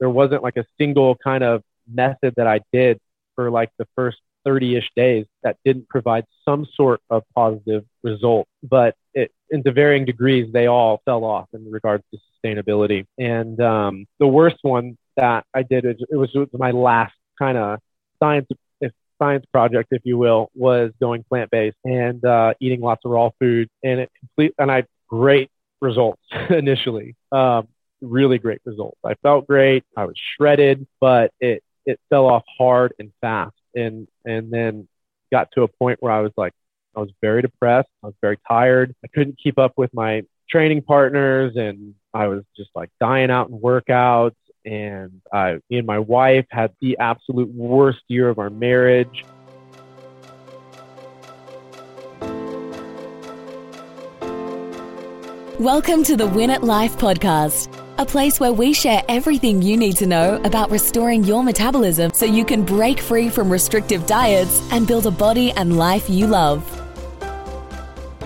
there wasn't like a single kind of method that I did for like the first 30 ish days that didn't provide some sort of positive result. But it, into varying degrees, they all fell off in regards to sustainability. And um, the worst one that I did, it was, it was my last kind of science science project, if you will, was going plant based and uh, eating lots of raw food, and it complete and I great results initially. Um, really great results. I felt great. I was shredded, but it it fell off hard and fast, and and then got to a point where I was like, I was very depressed. I was very tired. I couldn't keep up with my training partners, and I was just like dying out in workouts and uh, me and my wife had the absolute worst year of our marriage. Welcome to the Win at Life podcast, a place where we share everything you need to know about restoring your metabolism so you can break free from restrictive diets and build a body and life you love.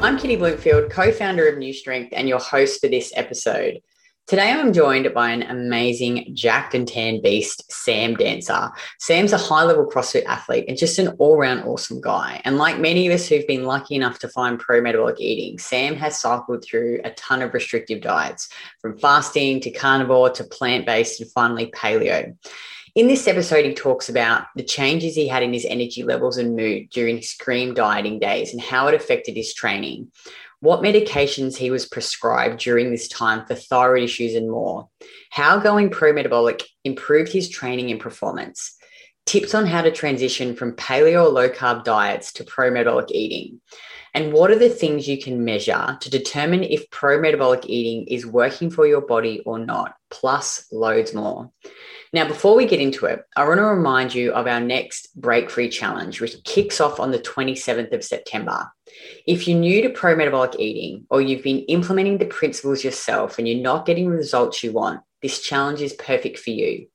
I'm Kitty Blomfield, co founder of New Strength, and your host for this episode. Today, I'm joined by an amazing jacked and tan beast, Sam Dancer. Sam's a high level CrossFit athlete and just an all round awesome guy. And like many of us who've been lucky enough to find pro metabolic eating, Sam has cycled through a ton of restrictive diets from fasting to carnivore to plant based and finally paleo. In this episode, he talks about the changes he had in his energy levels and mood during his extreme dieting days and how it affected his training what medications he was prescribed during this time for thyroid issues and more, how going pro metabolic improved his training and performance, tips on how to transition from paleo or low carb diets to pro metabolic eating, and what are the things you can measure to determine if pro metabolic eating is working for your body or not, plus loads more. Now, before we get into it, I want to remind you of our next Break Free Challenge, which kicks off on the 27th of September. If you're new to pro metabolic eating or you've been implementing the principles yourself and you're not getting the results you want, this challenge is perfect for you.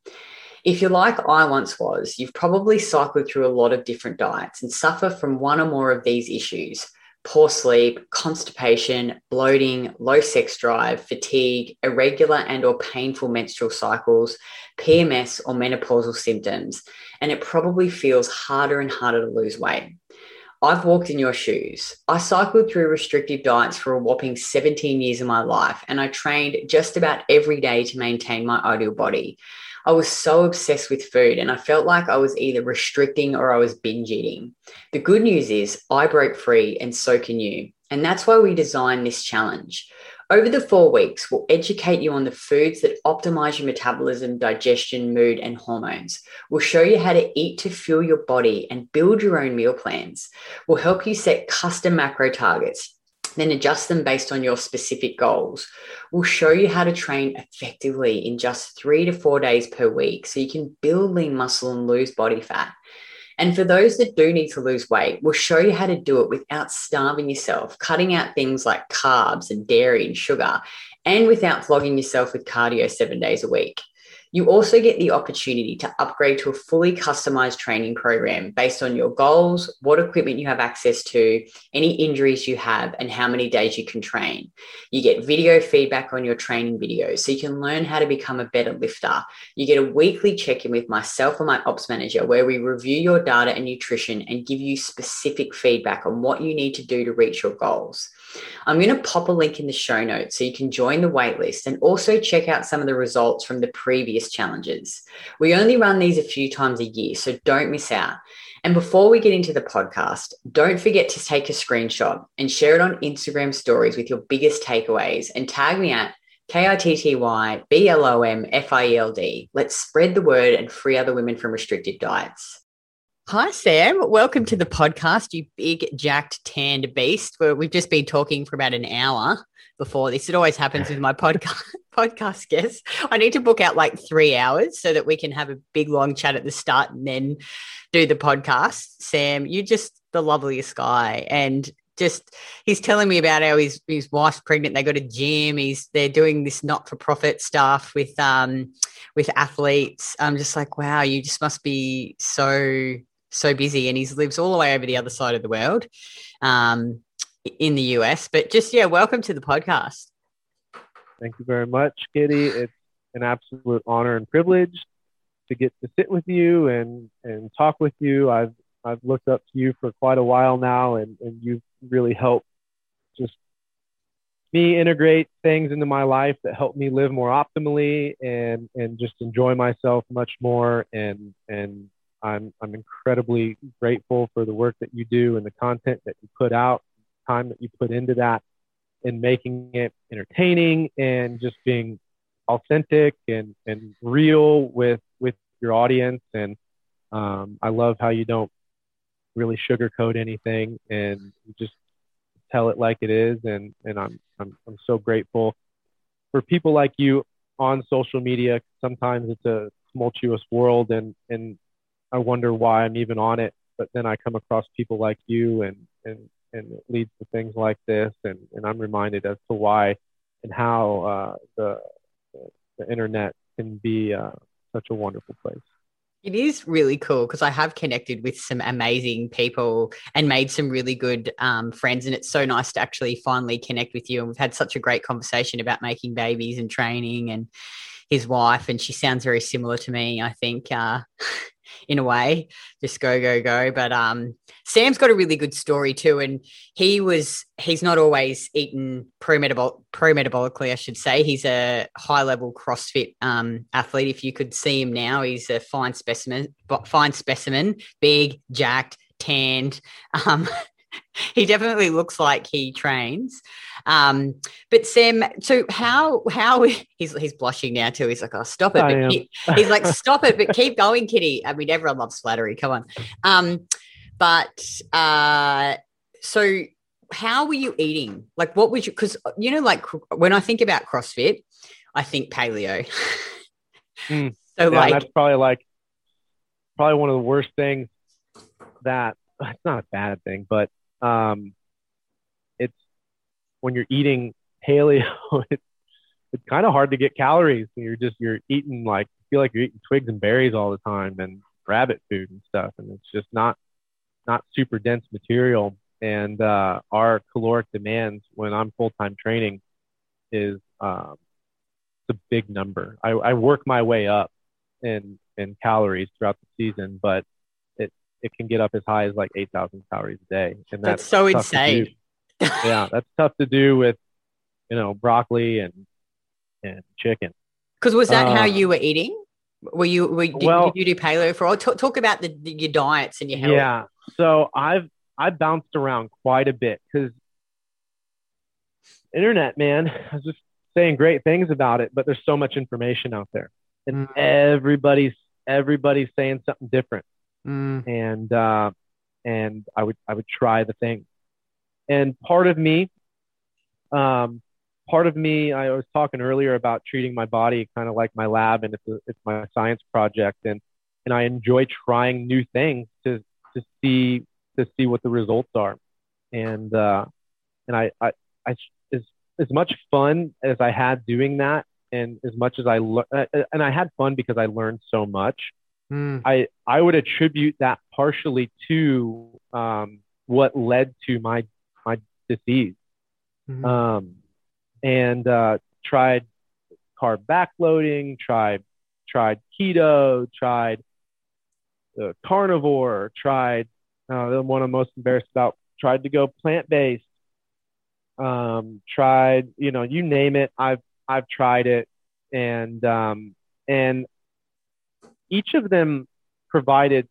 If you're like I once was, you've probably cycled through a lot of different diets and suffer from one or more of these issues poor sleep, constipation, bloating, low sex drive, fatigue, irregular and or painful menstrual cycles, PMS or menopausal symptoms, and it probably feels harder and harder to lose weight. I've walked in your shoes. I cycled through restrictive diets for a whopping 17 years of my life, and I trained just about every day to maintain my ideal body. I was so obsessed with food and I felt like I was either restricting or I was binge eating. The good news is I broke free and so can you. And that's why we designed this challenge. Over the four weeks, we'll educate you on the foods that optimize your metabolism, digestion, mood, and hormones. We'll show you how to eat to fuel your body and build your own meal plans. We'll help you set custom macro targets then adjust them based on your specific goals. We'll show you how to train effectively in just three to four days per week so you can build lean muscle and lose body fat. And for those that do need to lose weight, we'll show you how to do it without starving yourself, cutting out things like carbs and dairy and sugar, and without flogging yourself with cardio seven days a week. You also get the opportunity to upgrade to a fully customized training program based on your goals, what equipment you have access to, any injuries you have, and how many days you can train. You get video feedback on your training videos so you can learn how to become a better lifter. You get a weekly check in with myself and my ops manager where we review your data and nutrition and give you specific feedback on what you need to do to reach your goals. I'm going to pop a link in the show notes so you can join the waitlist and also check out some of the results from the previous challenges. We only run these a few times a year, so don't miss out. And before we get into the podcast, don't forget to take a screenshot and share it on Instagram stories with your biggest takeaways and tag me at K I T T Y B L O M F I E L D. Let's spread the word and free other women from restrictive diets. Hi, Sam. Welcome to the podcast, you big jacked tanned beast. We've just been talking for about an hour before this. It always happens with my podcast podcast guests. I need to book out like three hours so that we can have a big long chat at the start and then do the podcast. Sam, you're just the loveliest guy, and just he's telling me about how his his wife's pregnant. They got a gym. He's they're doing this not for profit stuff with um with athletes. I'm just like, wow, you just must be so so busy and he lives all the way over the other side of the world um, in the US. But just, yeah, welcome to the podcast. Thank you very much, Kitty. It's an absolute honor and privilege to get to sit with you and and talk with you. I've I've looked up to you for quite a while now, and and you've really helped just me integrate things into my life that help me live more optimally and and just enjoy myself much more and and I'm I'm incredibly grateful for the work that you do and the content that you put out, time that you put into that, and making it entertaining and just being authentic and and real with with your audience. And um, I love how you don't really sugarcoat anything and just tell it like it is. And and I'm I'm I'm so grateful for people like you on social media. Sometimes it's a tumultuous world and and I wonder why I'm even on it. But then I come across people like you, and and and it leads to things like this, and and I'm reminded as to why and how uh, the the internet can be uh, such a wonderful place. It is really cool because I have connected with some amazing people and made some really good um, friends. And it's so nice to actually finally connect with you. And we've had such a great conversation about making babies and training and his wife. And she sounds very similar to me, I think. Uh, in a way, just go, go, go. But um, Sam's got a really good story too. And he was, he's not always eaten pro metabolically, I should say. He's a high level CrossFit um, athlete. If you could see him now, he's a fine specimen, fine specimen, big, jacked, tanned. Um, he definitely looks like he trains. Um, but Sam, so how how he's he's blushing now too. He's like, oh, stop it. He, he's like, stop it, but keep going, Kitty. I mean, everyone loves flattery. Come on. Um, but uh, so how were you eating? Like, what was you? Because you know, like when I think about CrossFit, I think paleo. Mm. So yeah, like, that's probably like probably one of the worst things that it's not a bad thing, but um, when you're eating paleo, it's, it's kind of hard to get calories. You're just you're eating like feel like you're eating twigs and berries all the time and rabbit food and stuff, and it's just not not super dense material. And uh, our caloric demands when I'm full time training is um, it's a big number. I, I work my way up in in calories throughout the season, but it it can get up as high as like 8,000 calories a day. And that's, that's so insane. Yeah, that's tough to do with, you know, broccoli and and chicken. Because was that uh, how you were eating? Were you were, did, well, did you do paleo for all? Talk, talk about the, the, your diets and your health. Yeah, so I've I've bounced around quite a bit because internet, man, I was just saying great things about it, but there's so much information out there, and mm. everybody's everybody's saying something different mm. and uh, and I would I would try the thing. And part of me, um, part of me, I was talking earlier about treating my body kind of like my lab, and it's a, it's my science project, and and I enjoy trying new things to to see to see what the results are, and uh, and I I, I as as much fun as I had doing that, and as much as I le- uh, and I had fun because I learned so much. Mm. I I would attribute that partially to um, what led to my disease, mm-hmm. um, and uh, tried carb backloading, tried tried keto, tried uh, carnivore, tried uh, the one I'm most embarrassed about. Tried to go plant based. Um, tried you know you name it. I've I've tried it, and um, and each of them provided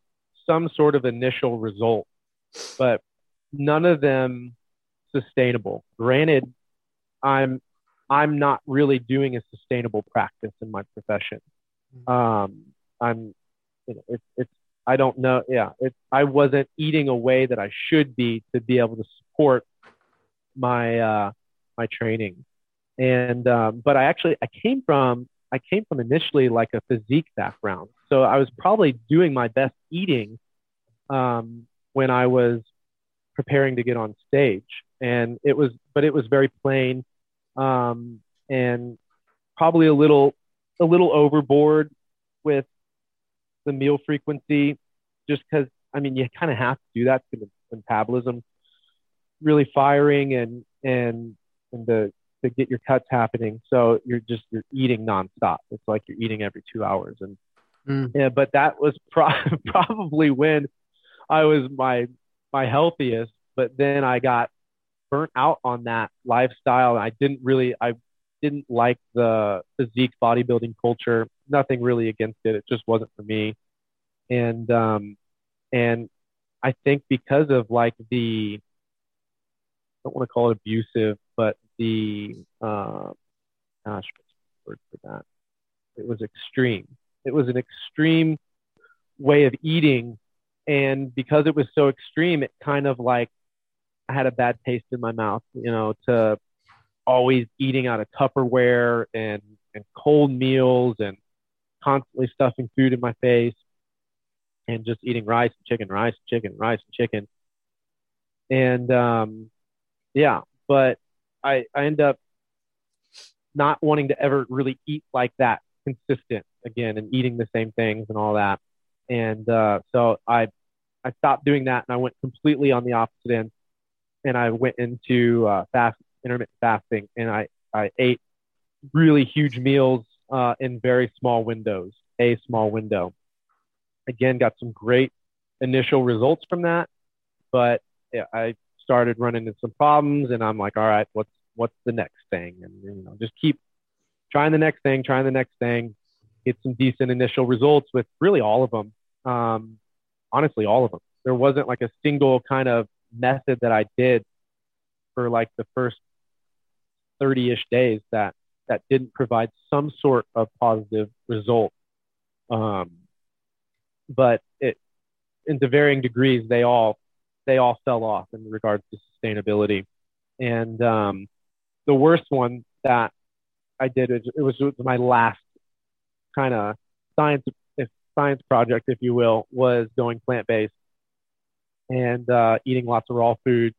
some sort of initial result, but none of them sustainable. Granted, I'm I'm not really doing a sustainable practice in my profession. Mm-hmm. Um, I'm, you know, it's it's I don't know. Yeah, it's I wasn't eating a way that I should be to be able to support my uh, my training, and um, but I actually I came from I came from initially like a physique background. So I was probably doing my best eating um, when I was preparing to get on stage. And it was, but it was very plain um, and probably a little, a little overboard with the meal frequency just because, I mean, you kind of have to do that to the metabolism really firing and, and, and the to get your cuts happening. So you're just you're eating nonstop. It's like you're eating every two hours, and mm. yeah. But that was pro- probably when I was my my healthiest. But then I got burnt out on that lifestyle. I didn't really I didn't like the physique bodybuilding culture. Nothing really against it. It just wasn't for me. And um, and I think because of like the I don't want to call it abusive, but the uh, gosh, what's the word for that? It was extreme. It was an extreme way of eating, and because it was so extreme, it kind of like I had a bad taste in my mouth. You know, to always eating out of Tupperware and and cold meals and constantly stuffing food in my face and just eating rice and chicken, rice and chicken, rice and chicken. And um, yeah, but I I end up not wanting to ever really eat like that consistent again and eating the same things and all that. And uh, so I I stopped doing that and I went completely on the opposite end and I went into uh, fast intermittent fasting and I I ate really huge meals uh, in very small windows, a small window. Again, got some great initial results from that, but I started running into some problems and I'm like, all right, what's what's the next thing? And you know, just keep trying the next thing, trying the next thing, get some decent initial results with really all of them. Um, honestly, all of them. There wasn't like a single kind of method that I did for like the first 30-ish days that that didn't provide some sort of positive result. Um, but it, into varying degrees, they all they all fell off in regards to sustainability. And um, the worst one that I did it was, it was my last kind of science science project, if you will, was going plant based and uh, eating lots of raw foods.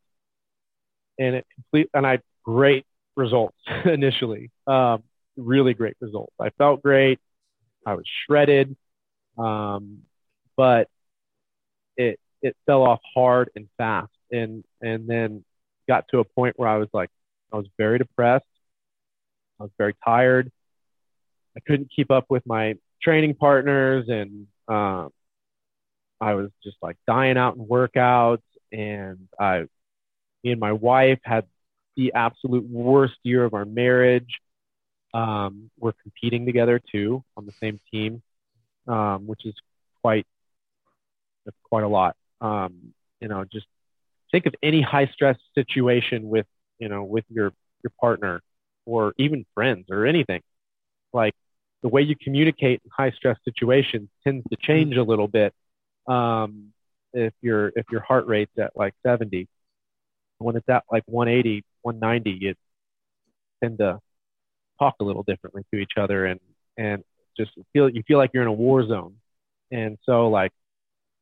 And it complete and I had great results initially, um, really great results. I felt great. I was shredded, um, but it it fell off hard and fast, and and then got to a point where I was like, I was very depressed. I was very tired. I couldn't keep up with my training partners, and um, I was just like dying out in workouts. And I, me and my wife had the absolute worst year of our marriage. Um, we're competing together too on the same team, um, which is quite that's quite a lot. Um, you know, just think of any high stress situation with you know with your your partner or even friends or anything. Like the way you communicate in high stress situations tends to change a little bit um, if your if your heart rate's at like 70. When it's at like 180, 190, you tend to talk a little differently to each other and and just feel you feel like you're in a war zone. And so like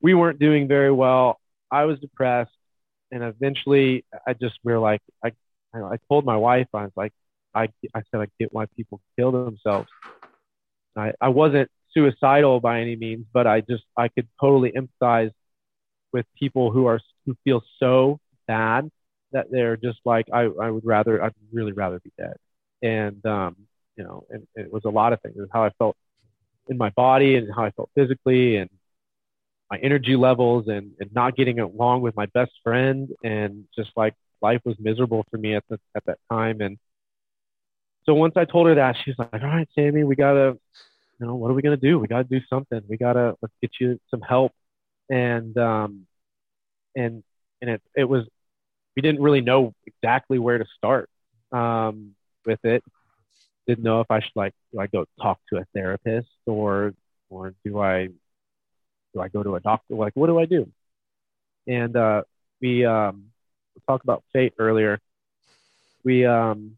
we weren't doing very well. I was depressed, and eventually I just we are like I I told my wife I was like I I said I get why people kill themselves. I I wasn't suicidal by any means, but I just I could totally empathize with people who are who feel so bad that they're just like I I would rather I'd really rather be dead. And um you know and, and it was a lot of things. It was how I felt in my body and how I felt physically and my energy levels and, and not getting along with my best friend and just like life was miserable for me at the, at that time and so once I told her that she's like all right Sammy we gotta you know what are we gonna do we gotta do something we gotta let's get you some help and um and and it it was we didn't really know exactly where to start um with it didn't know if I should like do I go talk to a therapist or or do I do I go to a doctor? Like, what do I do? And uh, we um, talked about fate earlier. We um,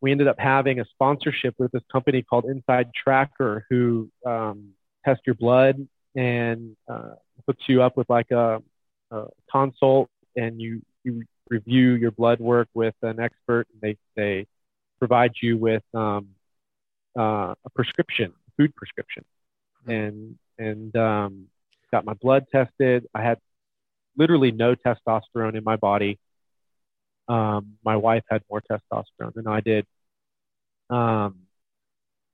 we ended up having a sponsorship with this company called Inside Tracker, who um, test your blood and uh, hooks you up with like a, a consult, and you you review your blood work with an expert. And they they provide you with um, uh, a prescription, food prescription, and and um, got my blood tested. I had literally no testosterone in my body. Um, my wife had more testosterone than I did. Um,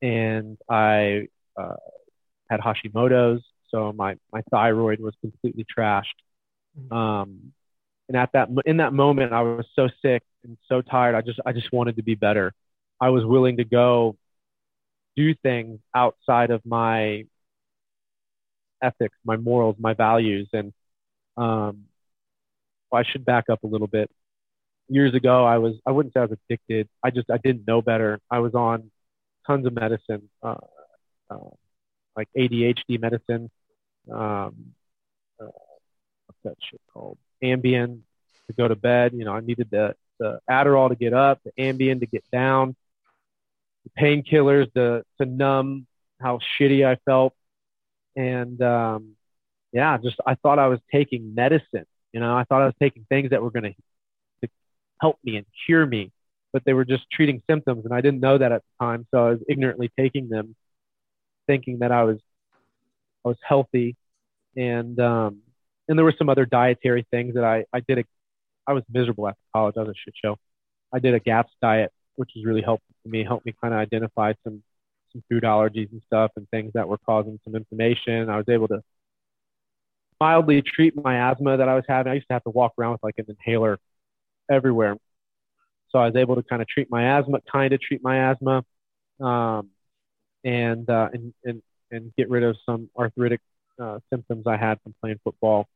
and I uh, had Hashimoto's, so my my thyroid was completely trashed. Um, and at that in that moment, I was so sick and so tired. I just I just wanted to be better. I was willing to go do things outside of my ethics, my morals, my values, and um, well, I should back up a little bit. Years ago, I was I wouldn't say I was addicted. I just I didn't know better. I was on tons of medicine, uh, uh, like ADHD medicine. Um, uh, what's that shit called? Ambien to go to bed. You know, I needed the the Adderall to get up, the Ambien to get down, the painkillers to to numb how shitty I felt, and um, yeah, just I thought I was taking medicine. You know, I thought I was taking things that were going to help me and cure me, but they were just treating symptoms, and I didn't know that at the time, so I was ignorantly taking them, thinking that I was I was healthy, and um, and there were some other dietary things that I I did. A, I was miserable after college. I was a shit show. I did a GAPS diet, which was really helpful for me. Helped me kind of identify some some food allergies and stuff and things that were causing some inflammation. I was able to mildly treat my asthma that I was having. I used to have to walk around with like an inhaler everywhere. So I was able to kind of treat my asthma, kind of treat my asthma, um, and, uh, and, and, and get rid of some arthritic uh, symptoms I had from playing football.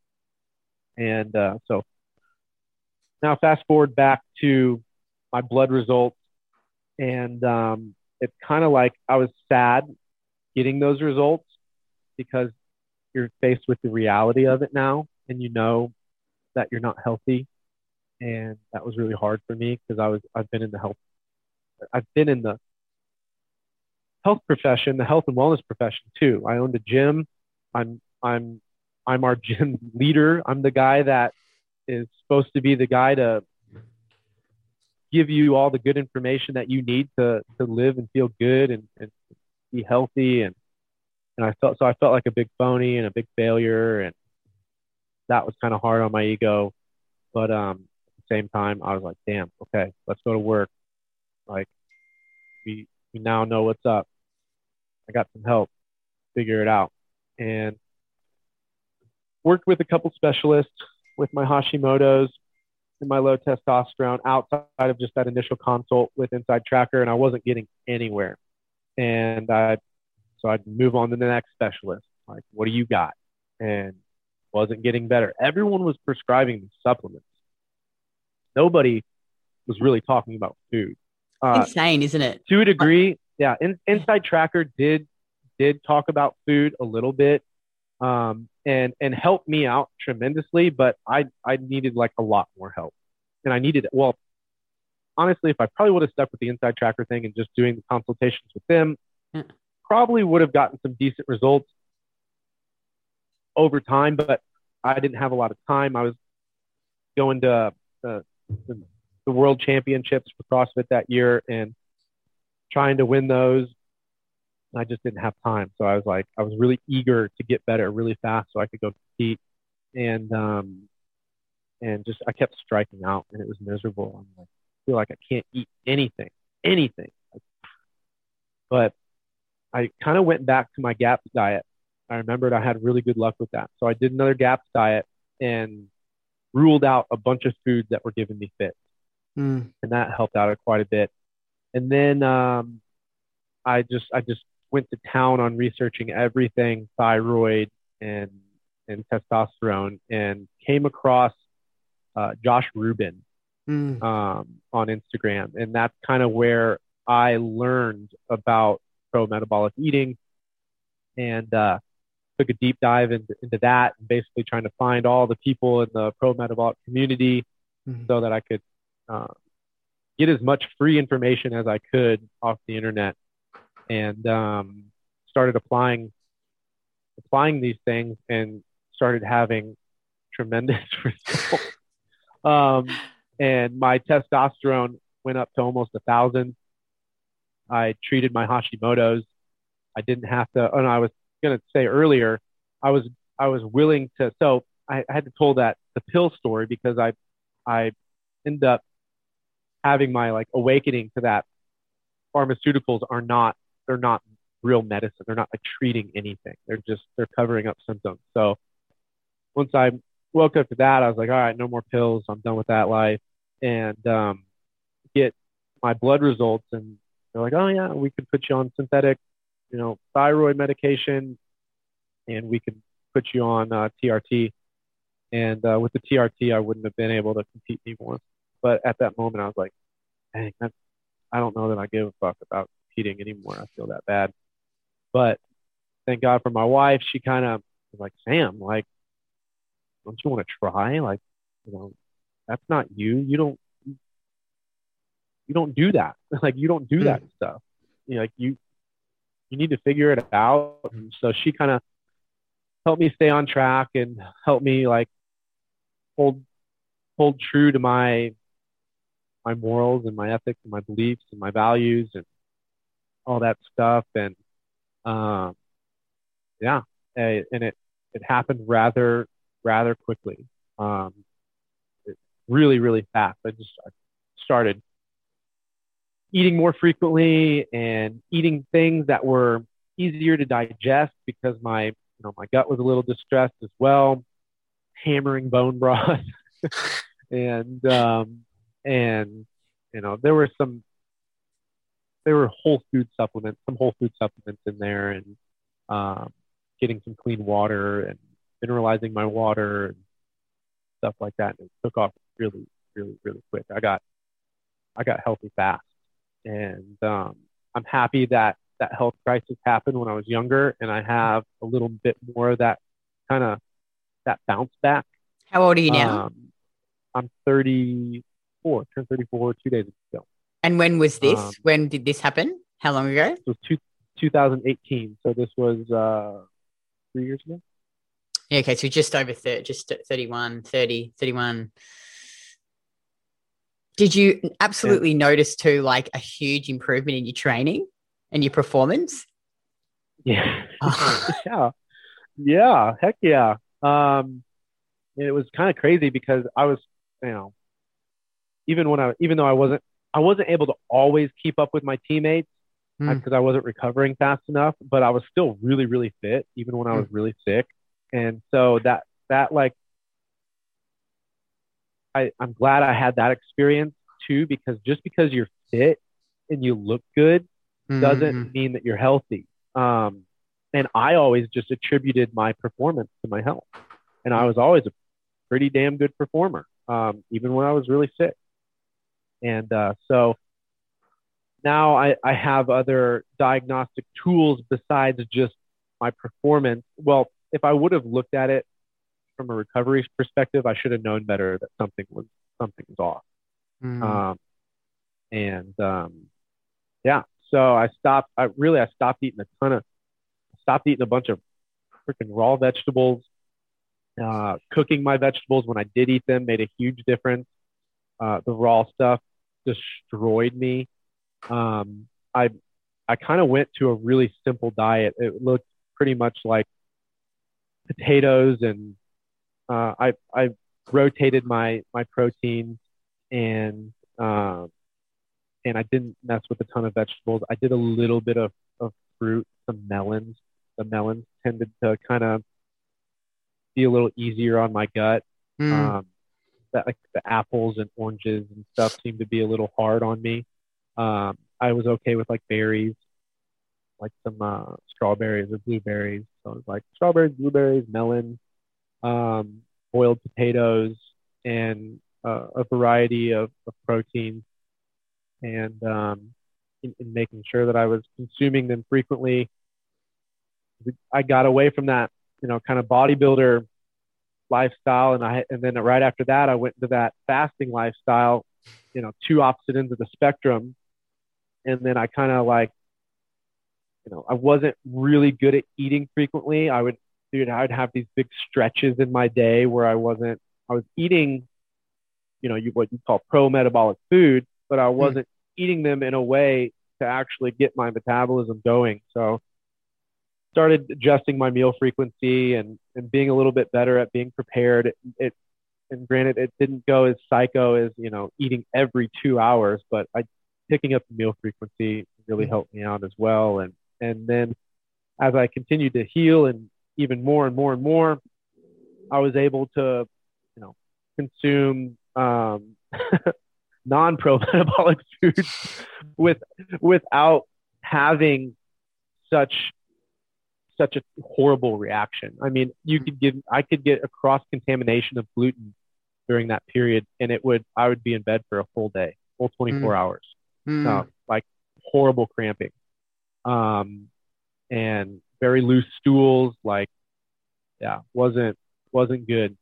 And uh, so now fast forward back to my blood results and um, it's kind of like I was sad getting those results because you're faced with the reality of it now and you know that you're not healthy and that was really hard for me because I was I've been in the health I've been in the health profession, the health and wellness profession too. I owned a gym. I'm I'm I'm our gym leader. I'm the guy that is supposed to be the guy to give you all the good information that you need to to live and feel good and, and be healthy and and I felt so I felt like a big phony and a big failure and that was kind of hard on my ego but um same time I was like damn okay let's go to work like we we now know what's up I got some help figure it out and worked with a couple specialists with my Hashimoto's and my low testosterone outside of just that initial consult with Inside Tracker, and I wasn't getting anywhere. And I, so I'd move on to the next specialist. Like, what do you got? And wasn't getting better. Everyone was prescribing me supplements. Nobody was really talking about food. Uh, Insane, isn't it? To a degree, yeah. In, Inside Tracker did did talk about food a little bit, um, and and helped me out tremendously. But I I needed like a lot more help, and I needed well, honestly, if I probably would have stuck with the inside tracker thing and just doing the consultations with them, yeah. probably would have gotten some decent results over time. But I didn't have a lot of time. I was going to uh, the, world championships for CrossFit that year and trying to win those I just didn't have time. So I was like, I was really eager to get better really fast so I could go compete. And, um, and just, I kept striking out and it was miserable. I'm like, I feel like I can't eat anything, anything. But I kind of went back to my GAPS diet. I remembered I had really good luck with that. So I did another GAPS diet and ruled out a bunch of foods that were giving me fits. Mm. And that helped out quite a bit. And then um, I just I just went to town on researching everything thyroid and and testosterone and came across uh, Josh Rubin mm. um, on Instagram, and that's kind of where I learned about pro metabolic eating and uh, took a deep dive into, into that and basically trying to find all the people in the pro metabolic community mm. so that I could uh, get as much free information as I could off the internet and um, started applying applying these things and started having tremendous results. um, and my testosterone went up to almost a thousand. I treated my Hashimoto's. I didn't have to. Oh, and I was going to say earlier, I was I was willing to. So I, I had to tell that the pill story because I I ended up having my like awakening to that pharmaceuticals are not they're not real medicine. They're not like treating anything. They're just they're covering up symptoms. So once I woke up to that, I was like, all right, no more pills. I'm done with that life. And um, get my blood results, and they're like, oh yeah, we could put you on synthetic, you know, thyroid medication, and we could put you on uh, TRT. And uh, with the TRT, I wouldn't have been able to compete anymore. But at that moment, I was like, dang, that's, I don't know that I give a fuck about competing anymore. I feel that bad. But thank God for my wife. She kind of was like, Sam, like, don't you want to try? Like, you know, that's not you. You don't, you don't do that. like, you don't do that mm. stuff. You know, like you, you need to figure it out. And so she kind of helped me stay on track and helped me like hold, hold true to my, my morals and my ethics and my beliefs and my values and all that stuff. And um, yeah, and it it happened rather rather quickly. Um, really really fast. I just I started eating more frequently and eating things that were easier to digest because my you know my gut was a little distressed as well. Hammering bone broth and um, and you know there were some there were whole food supplements, some whole food supplements in there, and um, getting some clean water and mineralizing my water and stuff like that. And it took off really, really, really quick. I got, I got healthy fast, and um, I'm happy that that health crisis happened when I was younger, and I have a little bit more of that kind of that bounce back. How old are you now? Um, I'm 34, turned 34 two days ago. And when was this? Um, when did this happen? How long ago? It was two, 2018. So this was uh, three years ago. Yeah, okay, so just over 30, just 31, 30, 31. Did you absolutely yeah. notice too, like a huge improvement in your training and your performance? Yeah. yeah. Yeah. Heck yeah. Um, it was kind of crazy because I was, you know, even when I, even though I wasn't I wasn't able to always keep up with my teammates because mm. I wasn't recovering fast enough, but I was still really, really fit even when I was mm. really sick. And so that, that like, I, I'm glad I had that experience too, because just because you're fit and you look good mm-hmm. doesn't mean that you're healthy. Um, and I always just attributed my performance to my health. And I was always a pretty damn good performer, um, even when I was really sick. And uh, so now I, I have other diagnostic tools besides just my performance. Well, if I would have looked at it from a recovery perspective, I should have known better that something was something was off. Mm. Um, and um, yeah, so I stopped. I really I stopped eating a ton of stopped eating a bunch of freaking raw vegetables. Uh, cooking my vegetables when I did eat them made a huge difference. Uh, the raw stuff destroyed me. Um, I I kind of went to a really simple diet. It looked pretty much like potatoes, and uh, I I rotated my my proteins, and um, and I didn't mess with a ton of vegetables. I did a little bit of, of fruit, some melons. The melons tended to kind of be a little easier on my gut. Mm. Um, that like the apples and oranges and stuff seemed to be a little hard on me. Um, I was okay with like berries, like some uh, strawberries or blueberries. So it was like strawberries, blueberries, melon, um, boiled potatoes, and uh, a variety of, of proteins, and um, in, in making sure that I was consuming them frequently. I got away from that, you know, kind of bodybuilder lifestyle and I and then right after that I went into that fasting lifestyle, you know, two opposite ends of the spectrum. And then I kind of like you know, I wasn't really good at eating frequently. I would dude, I'd have these big stretches in my day where I wasn't I was eating, you know, you what you call pro metabolic food, but I hmm. wasn't mm. eating them in a way to actually get my metabolism going. So started adjusting my meal frequency and, and being a little bit better at being prepared. It, it and granted, it didn't go as psycho as you know eating every two hours, but I picking up the meal frequency really helped me out as well. And and then as I continued to heal and even more and more and more, I was able to, you know, consume um, non-pro metabolic foods with without having such such a horrible reaction. I mean, you could get I could get a cross contamination of gluten during that period, and it would I would be in bed for a full day, full 24 mm. hours, mm. Uh, like horrible cramping, um, and very loose stools. Like, yeah, wasn't wasn't good.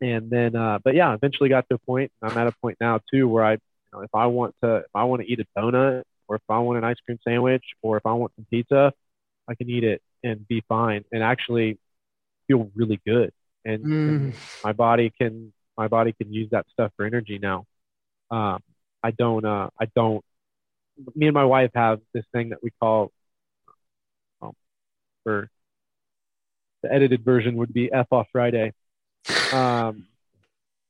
And then, uh, but yeah, eventually got to a point. I'm at a point now too where I, you know, if I want to, if I want to eat a donut, or if I want an ice cream sandwich, or if I want some pizza, I can eat it and be fine, and actually feel really good. And, mm. and my body can, my body can use that stuff for energy now. Um, I don't, uh, I don't. Me and my wife have this thing that we call, for the edited version would be F off Friday um,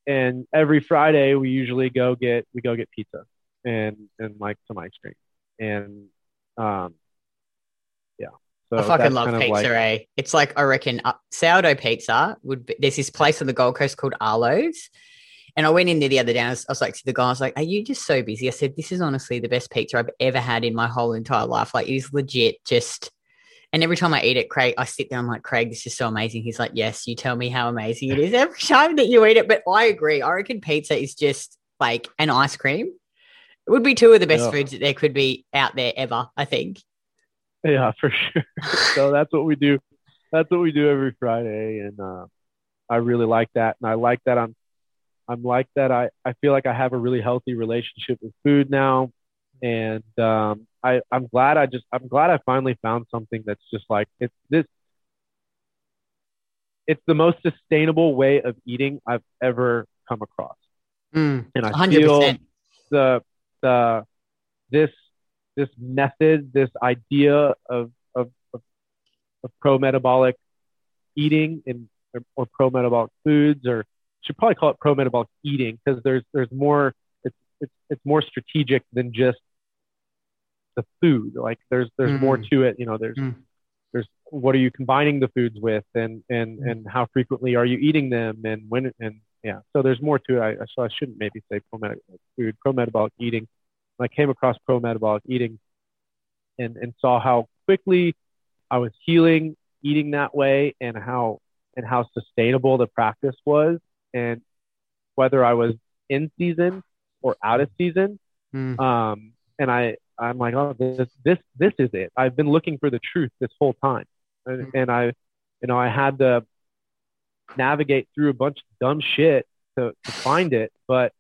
and every Friday we usually go get we go get pizza and and like some ice cream and um, yeah. So I fucking love pizza, like, eh? It's like I reckon uh, sourdough pizza would. Be, there's this place on the Gold Coast called Arlo's, and I went in there the other day. I was, I was, like to the guy, I was like, "Are you just so busy?" I said, "This is honestly the best pizza I've ever had in my whole entire life. Like, it is legit. Just and every time I eat it, Craig, I sit there, I'm like, Craig, this is so amazing. He's like, Yes, you tell me how amazing it is every time that you eat it. But I agree. I reckon pizza is just like an ice cream. It would be two of the best yeah. foods that there could be out there ever, I think. Yeah, for sure. so that's what we do. That's what we do every Friday. And uh, I really like that. And I like that I'm I'm like that. I, I feel like I have a really healthy relationship with food now. And um, I, I'm glad I just I'm glad I finally found something that's just like it's this it's the most sustainable way of eating I've ever come across. Mm, and I 100%. feel the the this this method, this idea of of, of, of pro metabolic eating and or, or pro metabolic foods, or should probably call it pro metabolic eating because there's there's more it's it's it's more strategic than just the food. Like there's there's mm. more to it. You know, there's mm. there's what are you combining the foods with, and and mm. and how frequently are you eating them, and when and yeah. So there's more to it. I, so I shouldn't maybe say pro metabolic food, pro metabolic eating. I came across pro metabolic eating, and and saw how quickly I was healing eating that way, and how and how sustainable the practice was, and whether I was in season or out of season. Mm. Um, and I I'm like, oh, this this this is it. I've been looking for the truth this whole time, and, mm-hmm. and I, you know, I had to navigate through a bunch of dumb shit to, to find it, but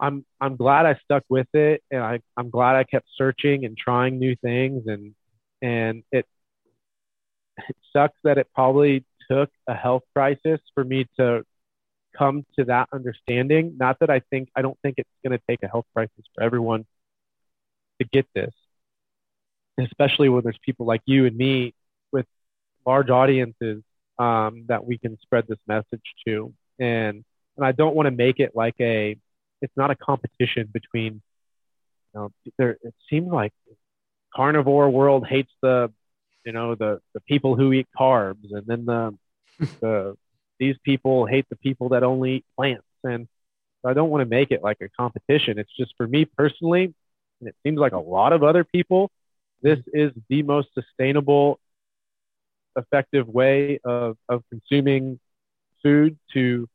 I'm I'm glad I stuck with it, and I I'm glad I kept searching and trying new things, and and it it sucks that it probably took a health crisis for me to come to that understanding. Not that I think I don't think it's going to take a health crisis for everyone to get this, especially when there's people like you and me with large audiences um, that we can spread this message to. And and I don't want to make it like a it's not a competition between you know there it seems like carnivore world hates the you know the the people who eat carbs and then the the these people hate the people that only eat plants and I don't want to make it like a competition. It's just for me personally, and it seems like a lot of other people, this is the most sustainable, effective way of, of consuming food to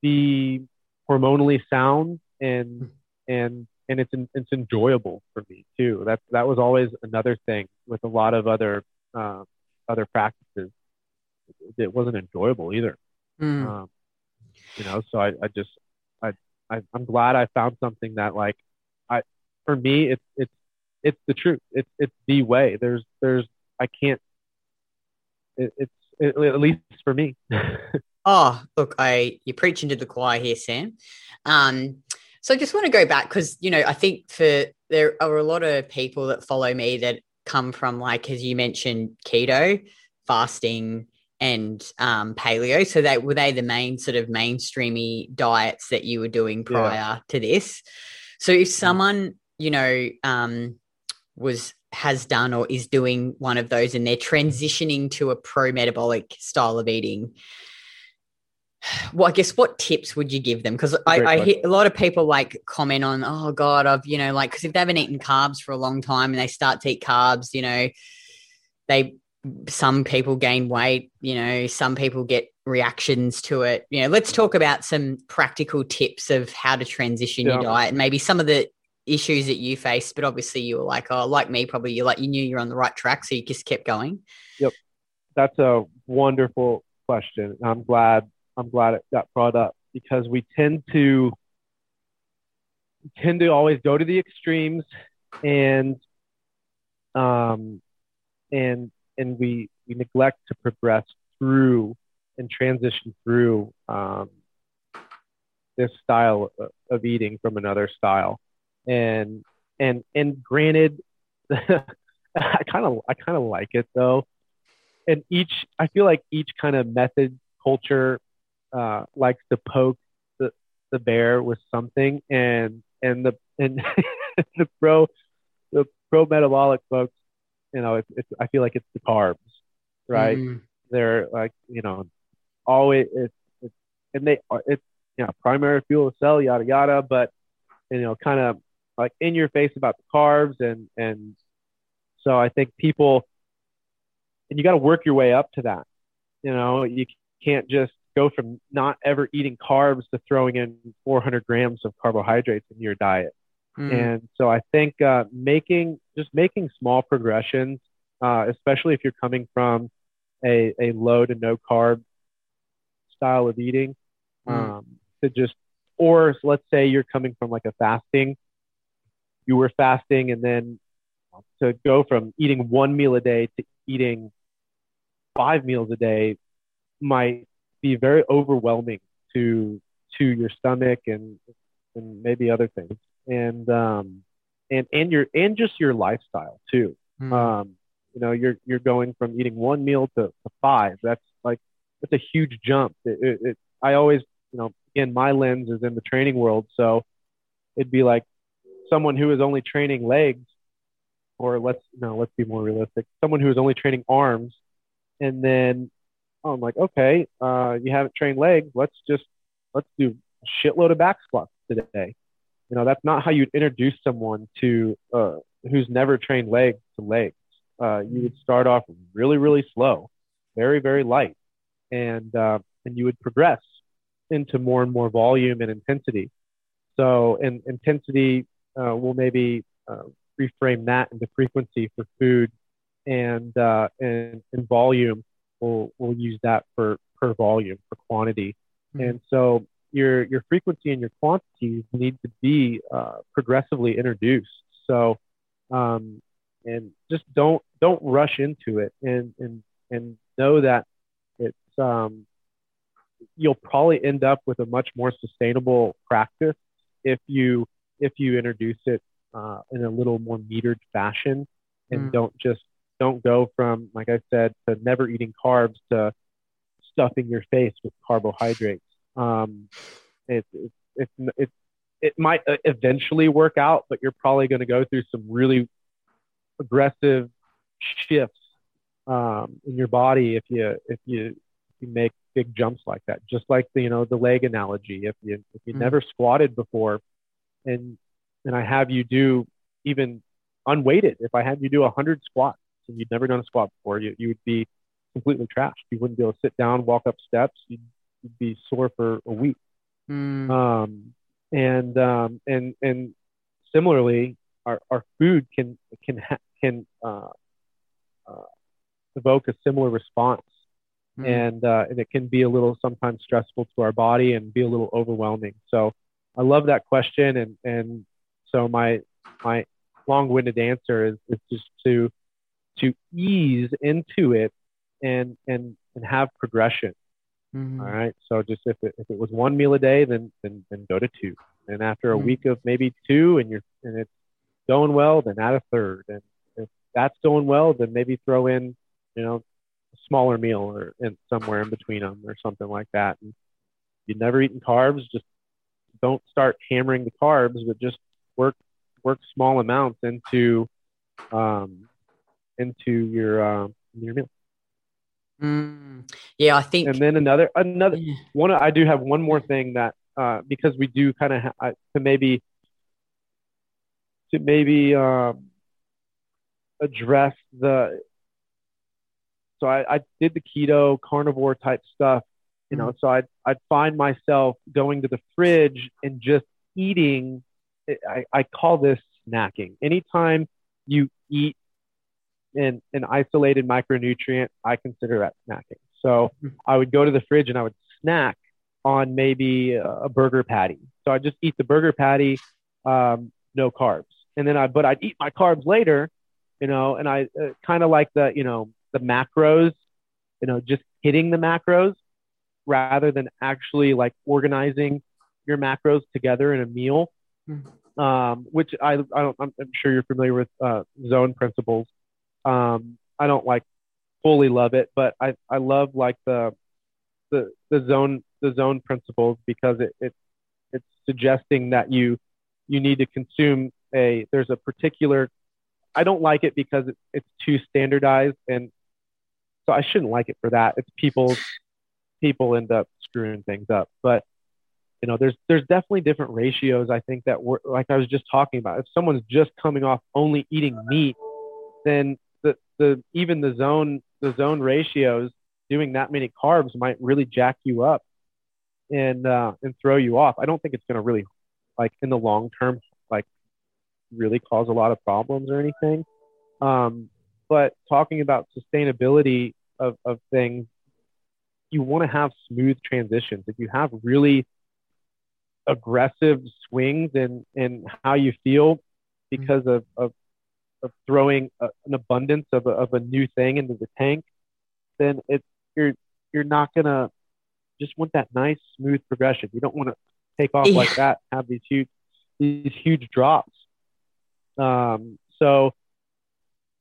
be hormonally sound and and and it's it's enjoyable for me too. That that was always another thing with a lot of other uh, other practices. It wasn't enjoyable either. Mm. Um, you know, so I, I just I, I I'm glad I found something that like for me, it's it's it's the truth. It's it's the way. There's there's I can't. It, it's it, at least for me. oh, look, I you're preaching to the choir here, Sam. Um, so I just want to go back because you know I think for there are a lot of people that follow me that come from like as you mentioned keto, fasting, and um, paleo. So they were they the main sort of mainstreamy diets that you were doing prior yeah. to this. So if mm. someone you know, um, was has done or is doing one of those and they're transitioning to a pro metabolic style of eating well, I guess what tips would you give them? Because I, I hear a lot of people like comment on, oh God, I've, you know, like, because if they haven't eaten carbs for a long time and they start to eat carbs, you know, they, some people gain weight, you know, some people get reactions to it. You know, let's talk about some practical tips of how to transition yeah. your diet and maybe some of the issues that you faced, but obviously you were like, oh, like me, probably you like, you knew you're on the right track. So you just kept going. Yep. That's a wonderful question. I'm glad I'm glad it got brought up because we tend to tend to always go to the extremes and um and and we we neglect to progress through and transition through um, this style of eating from another style and and and granted i kind of i kind of like it though and each i feel like each kind of method culture uh, likes to poke the, the bear with something, and and the and the pro the pro metabolic folks, you know, it's, it's I feel like it's the carbs, right? Mm. They're like you know, always it's, it's and they are it's you know primary fuel cell yada yada, but you know kind of like in your face about the carbs and and so I think people and you got to work your way up to that. You know, you can't just go from not ever eating carbs to throwing in 400 grams of carbohydrates in your diet. Mm. And so I think uh, making just making small progressions, uh, especially if you're coming from a, a low to no carb style of eating, mm. um, to just or let's say you're coming from like a fasting, you were fasting, and then to go from eating one meal a day to eating five meals a day might be very overwhelming to to your stomach and and maybe other things. And um and and your and just your lifestyle too. Mm. um you know you're you're going from eating one meal to, to five. That's like that's a huge jump. It, it, it, i always you know again my lens is in the training world. So it'd be like someone who is only training legs or let's no let's be more realistic someone who is only training arms and then Oh, I'm like, okay, uh, you haven't trained legs. Let's just let's do a shitload of back squats today. You know, that's not how you'd introduce someone to uh, who's never trained legs to legs. Uh, you would start off really, really slow, very, very light, and uh, and you would progress into more and more volume and intensity. So, and intensity uh, will maybe uh, reframe that into frequency for food, and uh, and, and volume we'll we'll use that for per volume for quantity. Mm-hmm. And so your your frequency and your quantities need to be uh, progressively introduced. So um, and just don't don't rush into it and and and know that it's um, you'll probably end up with a much more sustainable practice if you if you introduce it uh, in a little more metered fashion and mm. don't just don't go from, like I said, to never eating carbs to stuffing your face with carbohydrates. Um, it, it, it, it, it might uh, eventually work out, but you're probably going to go through some really aggressive shifts um, in your body if you if you if you make big jumps like that. Just like the you know the leg analogy. If you if you mm-hmm. never squatted before, and and I have you do even unweighted, if I had you do 100 squats, and you'd never done a squat before, you, you would be completely trashed. You wouldn't be able to sit down, walk up steps. You'd, you'd be sore for a week. Mm. Um, and um, and and similarly, our, our food can can ha- can uh, uh, evoke a similar response, mm. and uh, and it can be a little sometimes stressful to our body and be a little overwhelming. So I love that question, and and so my my long-winded answer is, is just to to ease into it and and and have progression. Mm-hmm. All right. So just if it, if it was one meal a day, then then then go to two. And after a mm-hmm. week of maybe two, and you're and it's going well, then add a third. And if that's going well, then maybe throw in, you know, a smaller meal or in somewhere in between them or something like that. And you've never eaten carbs, just don't start hammering the carbs, but just work work small amounts into um, into your uh, your meal. Mm, yeah, I think. And then another another yeah. one. I do have one more thing that uh, because we do kind of ha- to maybe to maybe um, address the. So I, I did the keto carnivore type stuff, you know. Mm-hmm. So I'd I'd find myself going to the fridge and just eating. I, I call this snacking. Anytime you eat an, an isolated micronutrient, I consider that snacking. So mm-hmm. I would go to the fridge and I would snack on maybe a burger patty. So I just eat the burger patty, um, no carbs, and then I but I'd eat my carbs later, you know, and I uh, kind of like the you know the macros, you know, just hitting the macros rather than actually like organizing your macros together in a meal. Mm-hmm. Um, which I, I don't, I'm, I'm, sure you're familiar with uh, zone principles. Um, I don't like fully love it, but I, I love like the, the, the zone the zone principles because it, it it's suggesting that you you need to consume a there's a particular I don't like it because it, it's too standardized and so I shouldn't like it for that. It's people people end up screwing things up. But you know, there's there's definitely different ratios I think that we're like I was just talking about. If someone's just coming off only eating meat, then the the even the zone the zone ratios doing that many carbs might really jack you up and uh, and throw you off. I don't think it's going to really like in the long term like really cause a lot of problems or anything. Um, but talking about sustainability of, of things, you want to have smooth transitions. If you have really aggressive swings in, in how you feel because of, of, of throwing a, an abundance of a, of a new thing into the tank, then it's, you're, you're not going to just want that nice smooth progression. You don't want to take off yeah. like that, have these huge these huge drops. Um, so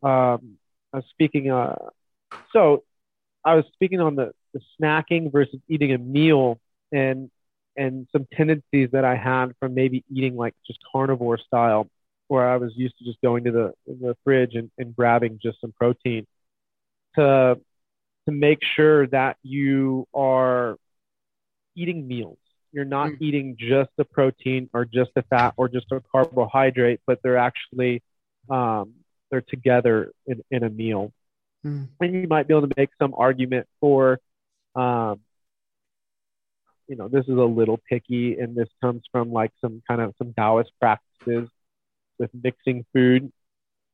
um, I was speaking. Uh, so I was speaking on the, the snacking versus eating a meal and and some tendencies that I had from maybe eating like just carnivore style, where I was used to just going to the the fridge and, and grabbing just some protein to to make sure that you are eating meals. You're not mm. eating just a protein or just a fat or just a carbohydrate, but they're actually um, they're together in, in a meal. Mm. And you might be able to make some argument for, um, you know, this is a little picky, and this comes from like some kind of some Taoist practices with mixing food.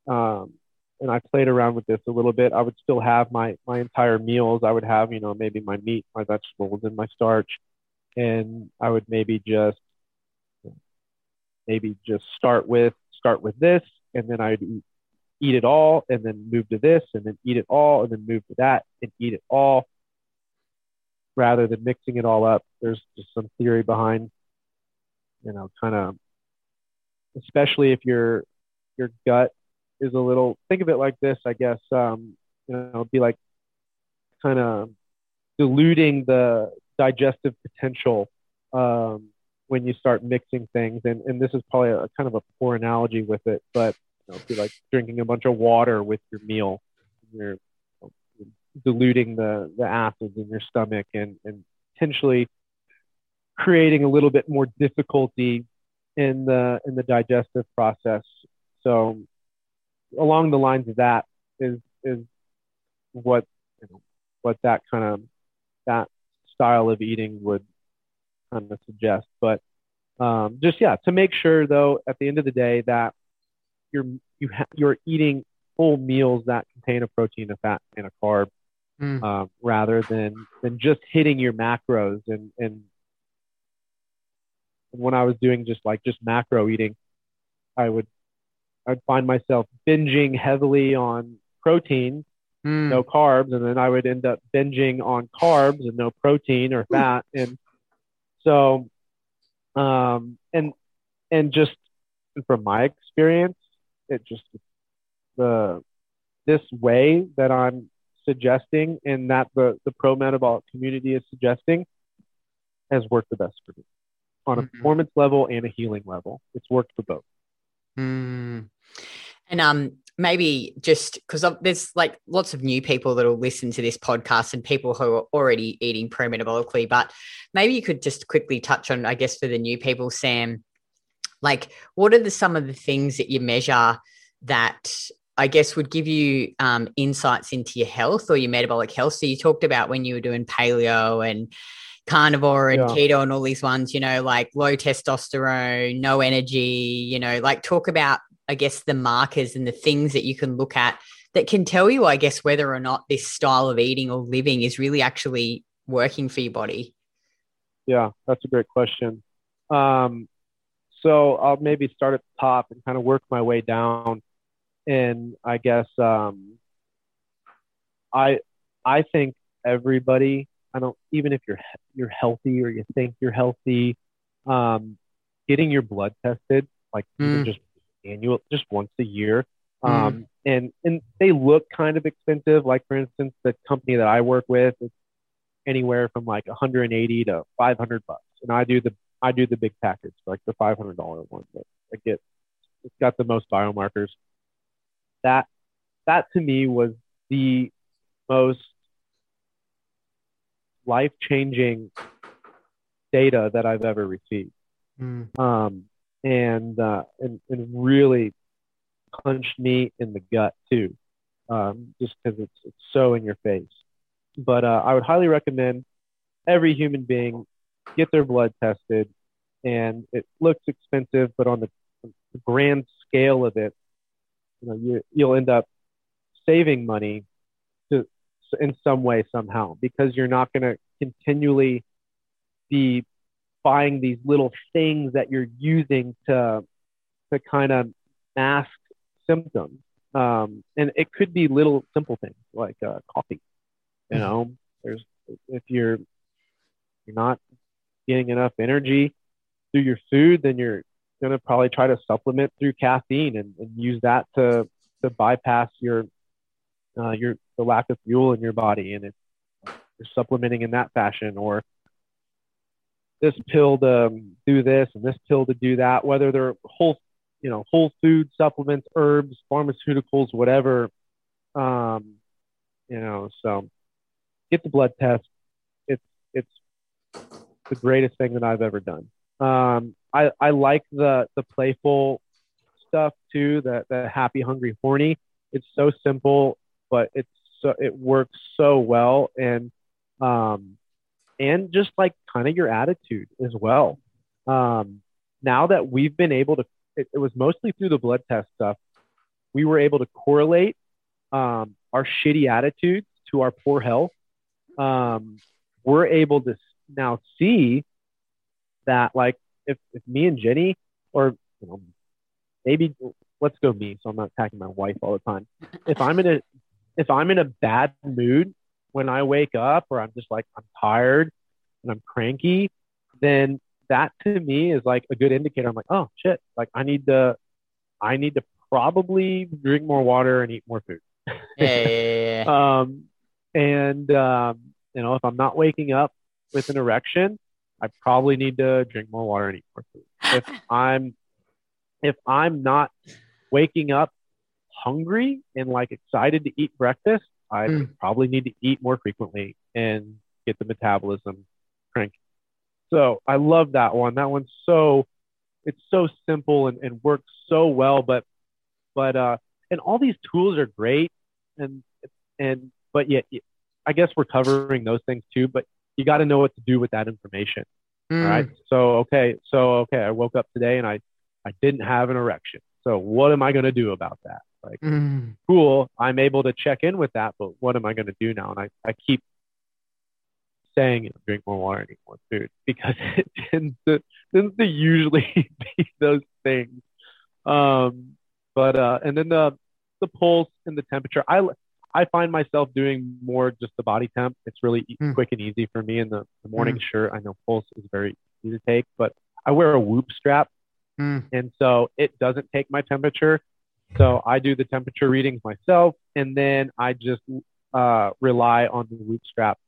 Um, and I played around with this a little bit. I would still have my my entire meals. I would have, you know, maybe my meat, my vegetables, and my starch and I would maybe just maybe just start with start with this, and then I'd eat, eat it all, and then move to this, and then eat it all, and then move to that, and eat it all, rather than mixing it all up. There's just some theory behind, you know, kind of, especially if your your gut is a little. Think of it like this, I guess. Um, you know, be like kind of diluting the digestive potential um, when you start mixing things. And, and this is probably a kind of a poor analogy with it, but you know, be like drinking a bunch of water with your meal. You're, you're diluting the, the acids in your stomach and, and potentially creating a little bit more difficulty in the in the digestive process. So along the lines of that is is what you know, what that kind of that style of eating would kind of suggest. But um, just yeah, to make sure though, at the end of the day, that you're you ha- you're eating full meals that contain a protein, a fat, and a carb, mm. um, rather than than just hitting your macros. And and when I was doing just like just macro eating, I would I'd find myself binging heavily on protein mm. no carbs, and then I would end up binging on carbs and no protein or fat, and so, um, and and just from my experience, it just the this way that I'm suggesting and that the the pro metabolic community is suggesting has worked the best for me on a mm-hmm. performance level and a healing level. It's worked for both. Mm. And um, maybe just because there's like lots of new people that will listen to this podcast and people who are already eating pro-metabolically, but maybe you could just quickly touch on, I guess, for the new people, Sam, like what are the some of the things that you measure that I guess would give you um, insights into your health or your metabolic health. So you talked about when you were doing paleo and carnivore and yeah. keto and all these ones, you know, like low testosterone, no energy, you know, like talk about, I guess, the markers and the things that you can look at that can tell you, I guess, whether or not this style of eating or living is really actually working for your body. Yeah, that's a great question. Um, so I'll maybe start at the top and kind of work my way down. And I guess um, I I think everybody I don't even if you're you're healthy or you think you're healthy, um, getting your blood tested like mm. just annual just once a year. Mm. Um, and and they look kind of expensive. Like for instance, the company that I work with is anywhere from like 180 to 500 bucks, and I do the I do the big package, like the $500 one that I get. It's got the most biomarkers. That that to me was the most life changing data that I've ever received. Mm. Um, and, uh, and, and really punched me in the gut too, um, just because it's, it's so in your face. But uh, I would highly recommend every human being get their blood tested. And it looks expensive, but on the, the grand scale of it, you know, you, you'll end up saving money to, in some way somehow because you're not going to continually be buying these little things that you're using to to kind of mask symptoms um, and it could be little simple things like uh, coffee you mm-hmm. know there's if you're you're not getting enough energy through your food then you're going to probably try to supplement through caffeine and, and use that to to bypass your uh, your the lack of fuel in your body, and it's you're supplementing in that fashion, or this pill to um, do this and this pill to do that. Whether they're whole, you know, whole food supplements, herbs, pharmaceuticals, whatever. Um, you know, so get the blood test. It's it's the greatest thing that I've ever done. Um, I, I like the the playful stuff too, the the happy, hungry, horny. It's so simple but it's so it works so well and um and just like kind of your attitude as well. Um, now that we've been able to, it, it, was mostly through the blood test stuff. We were able to correlate um, our shitty attitudes to our poor health. Um, we're able to now see that, like, if, if me and Jenny, or you know, maybe let's go me, so I'm not attacking my wife all the time. If I'm in a if I'm in a bad mood when I wake up or I'm just like I'm tired and I'm cranky, then that to me is like a good indicator. I'm like, oh shit, like I need to I need to probably drink more water and eat more food. Yeah, yeah, yeah. um, and um, you know, if I'm not waking up with an erection, I probably need to drink more water and eat more food. If I'm if I'm not waking up hungry and like excited to eat breakfast, I mm. probably need to eat more frequently and get the metabolism cranking. So I love that one. That one's so it's so simple and, and works so well. But but uh and all these tools are great and and but yet I guess we're covering those things too, but you got to know what to do with that information. Mm. All right. So okay, so okay, I woke up today and I I didn't have an erection. So what am I going to do about that? Like, mm. cool, I'm able to check in with that, but what am I going to do now? And I, I keep saying, you know, drink more water and eat more food because it tends to, tends to usually be those things. Um, but, uh, and then the, the pulse and the temperature, I, I find myself doing more just the body temp. It's really mm. quick and easy for me in the, the morning. Mm. Sure, I know pulse is very easy to take, but I wear a whoop strap. Mm. And so it doesn't take my temperature. So I do the temperature readings myself, and then I just uh, rely on the Whoop strap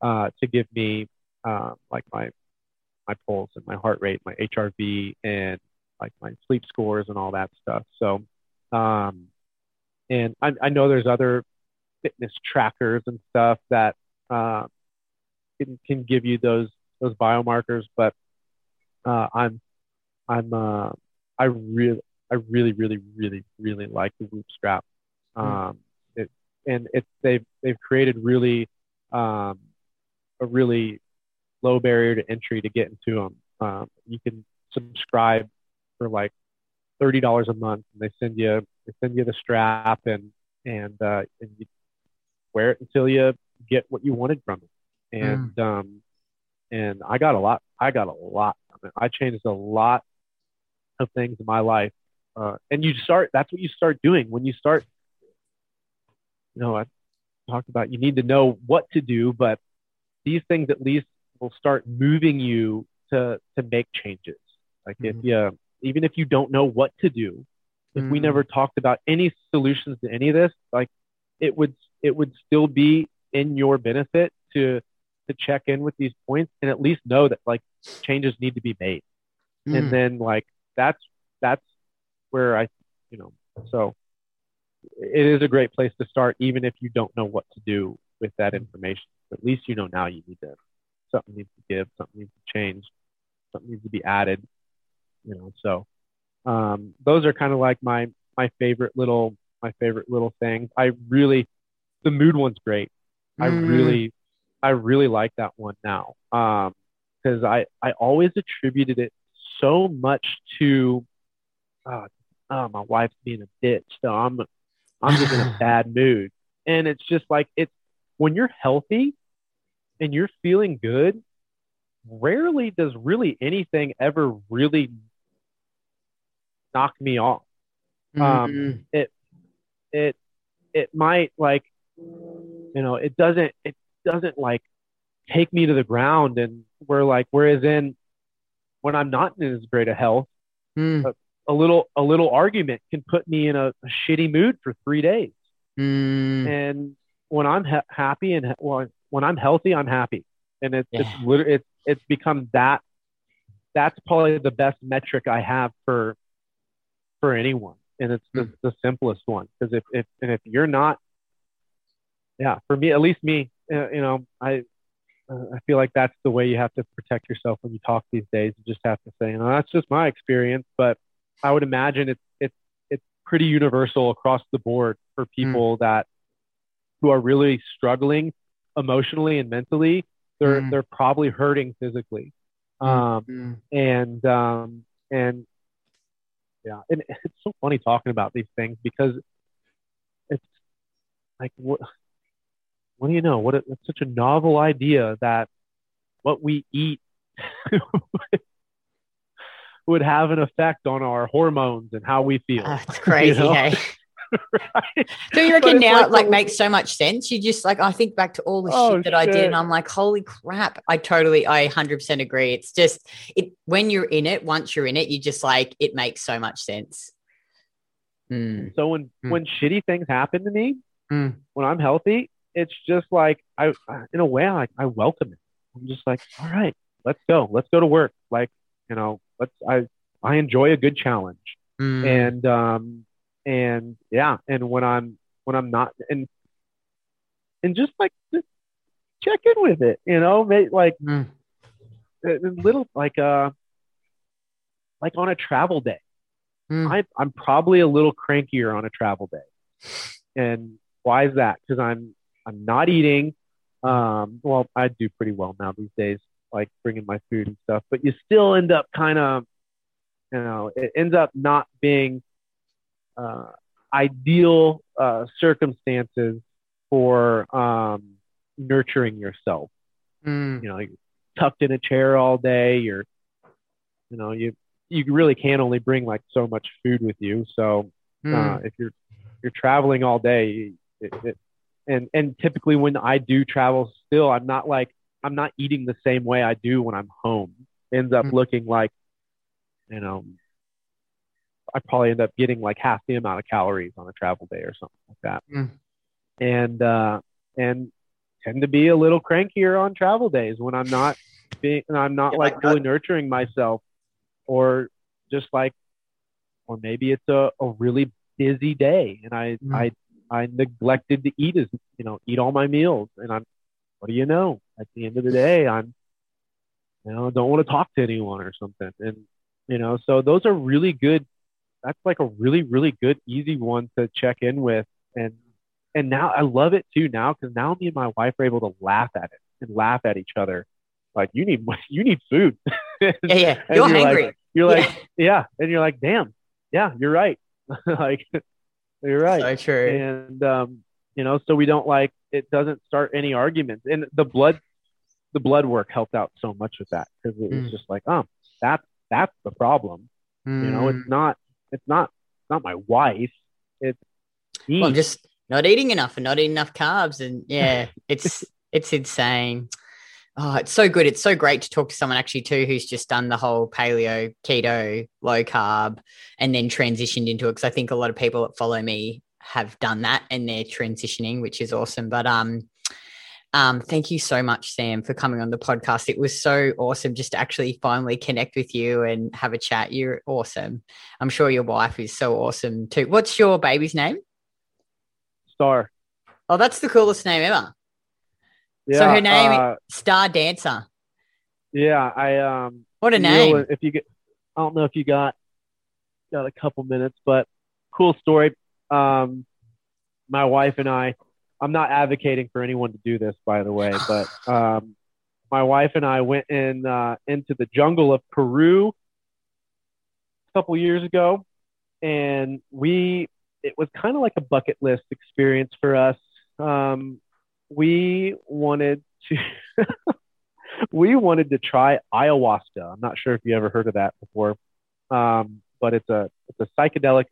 uh, to give me uh, like my my pulse and my heart rate, my HRV, and like my sleep scores and all that stuff. So, um, and I, I know there's other fitness trackers and stuff that uh, can can give you those those biomarkers, but uh, I'm I'm uh, I really I really really really really like the Whoop strap. Hmm. Um, it, and it's they've they've created really um, a really low barrier to entry to get into them. Um, you can subscribe for like thirty dollars a month, and they send you they send you the strap and and uh, and you wear it until you get what you wanted from it. And mm. um, and I got a lot. I got a lot from it. I changed a lot of things in my life. Uh, and you start. That's what you start doing when you start. You know, I talked about you need to know what to do, but these things at least will start moving you to to make changes. Like mm-hmm. if you even if you don't know what to do, if mm-hmm. we never talked about any solutions to any of this, like it would it would still be in your benefit to to check in with these points and at least know that like changes need to be made. Mm. And then like that's that's where I you know so it is a great place to start even if you don't know what to do with that information. At least you know now you need to something needs to give, something needs to change, something needs to be added. You know, so um, those are kind of like my my favorite little my favorite little things. I really the mood one's great. Mm. I really I really like that one now because um, I I always attributed it so much to uh, oh, my wife's being a bitch, so I'm I'm just in a bad mood, and it's just like it's when you're healthy and you're feeling good. Rarely does really anything ever really knock me off. Um, mm-hmm. Um, it it it might like you know it doesn't it doesn't like take me to the ground and we're like whereas in when I'm not in as great a health, mm. a, a, little a little argument can put me in a, a shitty mood for three days. Mm. And when I'm ha- happy and well, when I'm healthy, I'm happy, and it's yeah. it's literally it's it's become that. That's probably the best metric I have for for anyone, and it's the, mm. the simplest one because if if and if you're not, yeah, for me at least me, uh, you know, I uh, I feel like that's the way you have to protect yourself when you talk these days. You just have to say, you know, that's just my experience, but I would imagine it's it's it's pretty universal across the board for hmm. people mm. that who are really struggling emotionally and mentally. They're mm. they're probably hurting physically, hmm. um, mm. and um, and yeah, and it's so funny talking about these things because it's like what what do you know? What a, it's such a novel idea that what we eat would have an effect on our hormones and how we feel. That's crazy, you know? hey? right? Do you reckon now like, like makes so much sense? You just like I think back to all the oh, shit that shit. I did, and I'm like, holy crap! I totally, I hundred percent agree. It's just it when you're in it. Once you're in it, you just like it makes so much sense. Mm. So when mm. when shitty things happen to me, mm. when I'm healthy, it's just like I, in a way, I, I welcome it. I'm just like, all right, let's go, let's go to work. Like, you know, let's. I I enjoy a good challenge, mm. and um, and yeah and when i'm when i'm not and and just like just check in with it you know like mm. little like uh like on a travel day mm. I, i'm probably a little crankier on a travel day and why is that because i'm i'm not eating um well i do pretty well now these days like bringing my food and stuff but you still end up kind of you know it ends up not being uh, ideal uh, circumstances for um, nurturing yourself. Mm. You know, you're tucked in a chair all day. You're, you know, you you really can only bring like so much food with you. So mm. uh, if you're you're traveling all day, it, it, and and typically when I do travel, still I'm not like I'm not eating the same way I do when I'm home. Ends up mm. looking like, you know, I probably end up getting like half the amount of calories on a travel day or something like that. Mm. And uh, and tend to be a little crankier on travel days when I'm not being I'm not yeah, like really nurturing myself or just like or maybe it's a, a really busy day and I Mm. I I neglected to eat as you know eat all my meals. And I'm what do you know? At the end of the day I'm you know don't want to talk to anyone or something. And you know so those are really good that's like a really really good easy one to check in with. And and now I love it too now because now me and my wife are able to laugh at it and laugh at each other. Like you need you need food. Yeah, yeah. You're you're like- hungry. you're like Yeah. yeah. And you're like damn. Yeah you're right. Like you're right So true. and um you know so we don't like it doesn't start any arguments and the blood the blood work helped out so much with that because it was Mm. just like oh that's that's the problem you know Mm. it's not it's not it's not my wife it's well, just not eating enough and not eating enough carbs. And yeah, it's it's insane. Oh, it's so good. It's so great to talk to someone actually too who's just done the whole paleo, keto, low carb, and then transitioned into it. Because I think a lot of people that follow me have done that and they're transitioning, which is awesome. But um, um, thank you so much, Sam, for coming on the podcast. It was so awesome just to actually finally connect with you and have a chat. You're awesome. I'm sure your wife is so awesome too. What's your baby's name? star Oh, that's the coolest name ever. Yeah So her name- uh, Star Dancer. yeah i um What a name. if you get i don't know if you got got a couple minutes but cool story um my wife and i i'm not advocating for anyone to do this by the way but um my wife and i went in uh into the jungle of peru a couple years ago and we it was kind of like a bucket list experience for us um we wanted to we wanted to try ayahuasca. I'm not sure if you ever heard of that before, um, but it's a it's a psychedelic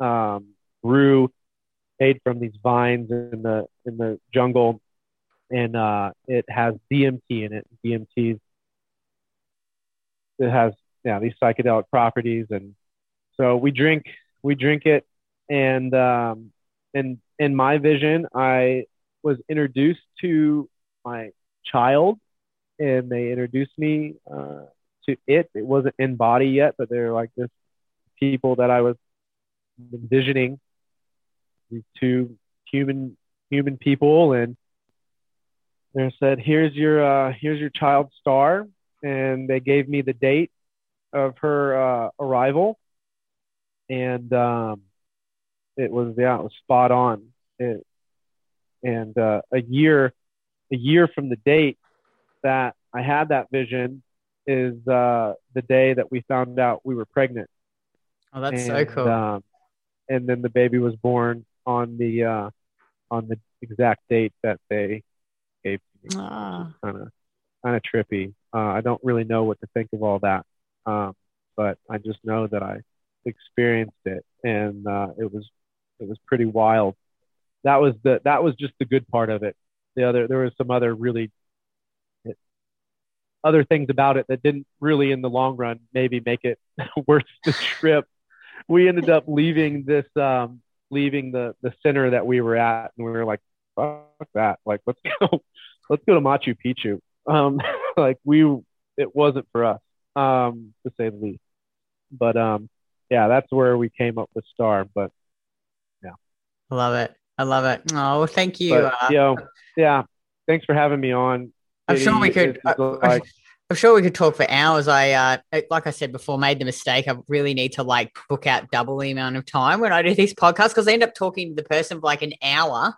um, brew made from these vines in the in the jungle, and uh, it has DMT in it. DMT it has yeah these psychedelic properties, and so we drink we drink it, and um, and in my vision, I was introduced to my child and they introduced me uh, to it. It wasn't in body yet, but they're like this people that I was envisioning. These two human human people, and they said, "Here's your uh, here's your child star," and they gave me the date of her uh, arrival, and um, it was yeah, it was spot on. It, and uh, a year a year from the date that I had that vision is uh, the day that we found out we were pregnant. Oh, that's so cool. Um, and then the baby was born on the uh, on the exact date that they gave me. Kind of kind of trippy. Uh, I don't really know what to think of all that, um, but I just know that I experienced it, and uh, it was it was pretty wild. That was the that was just the good part of it. The other there was some other really other things about it that didn't really in the long run maybe make it worth the trip. We ended up leaving this um leaving the the center that we were at and we were like fuck that like let's go let's go to Machu Picchu. Um like we it wasn't for us um to say the least. But um yeah, that's where we came up with Star, but yeah. Love it. I love it. Oh, well, thank you. but uh, you know, yeah, thanks for having me on. I'm sure we could. I, like- am sure we could talk for hours. I, uh, like I said before, made the mistake. I really need to like book out double the amount of time when I do these podcasts because I end up talking to the person for like an hour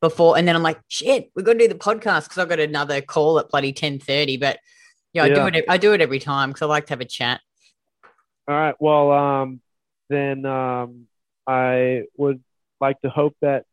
before, and then I'm like, shit, we're gonna do the podcast because I've got another call at bloody ten thirty. But yeah, I do it. I do it every time because I like to have a chat. All right. Well, um, then um, I would like to hope that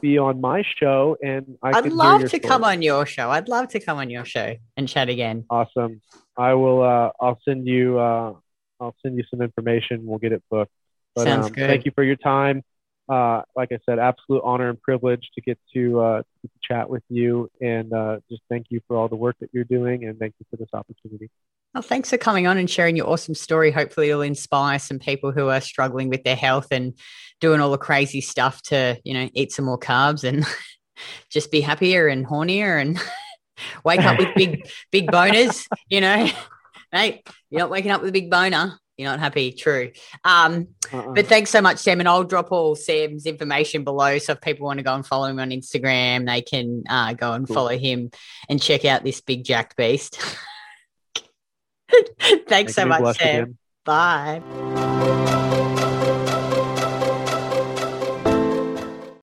be on my show, and I I'd love to story. come on your show. I'd love to come on your show and chat again. Awesome. I will. Uh, I'll send you. Uh, I'll send you some information. We'll get it booked. But, Sounds um, good. Thank you for your time. Uh, like I said, absolute honor and privilege to get to, uh, to chat with you, and uh, just thank you for all the work that you're doing, and thank you for this opportunity. Well, thanks for coming on and sharing your awesome story. Hopefully, it'll inspire some people who are struggling with their health and doing all the crazy stuff to, you know, eat some more carbs and just be happier and hornier and wake up with big, big boners. You know, mate, you're not waking up with a big boner. You're not happy, true. Um, uh-uh. But thanks so much, Sam. And I'll drop all Sam's information below. So if people want to go and follow him on Instagram, they can uh, go and cool. follow him and check out this big jacked beast. thanks Thank so much, Sam. Again. Bye.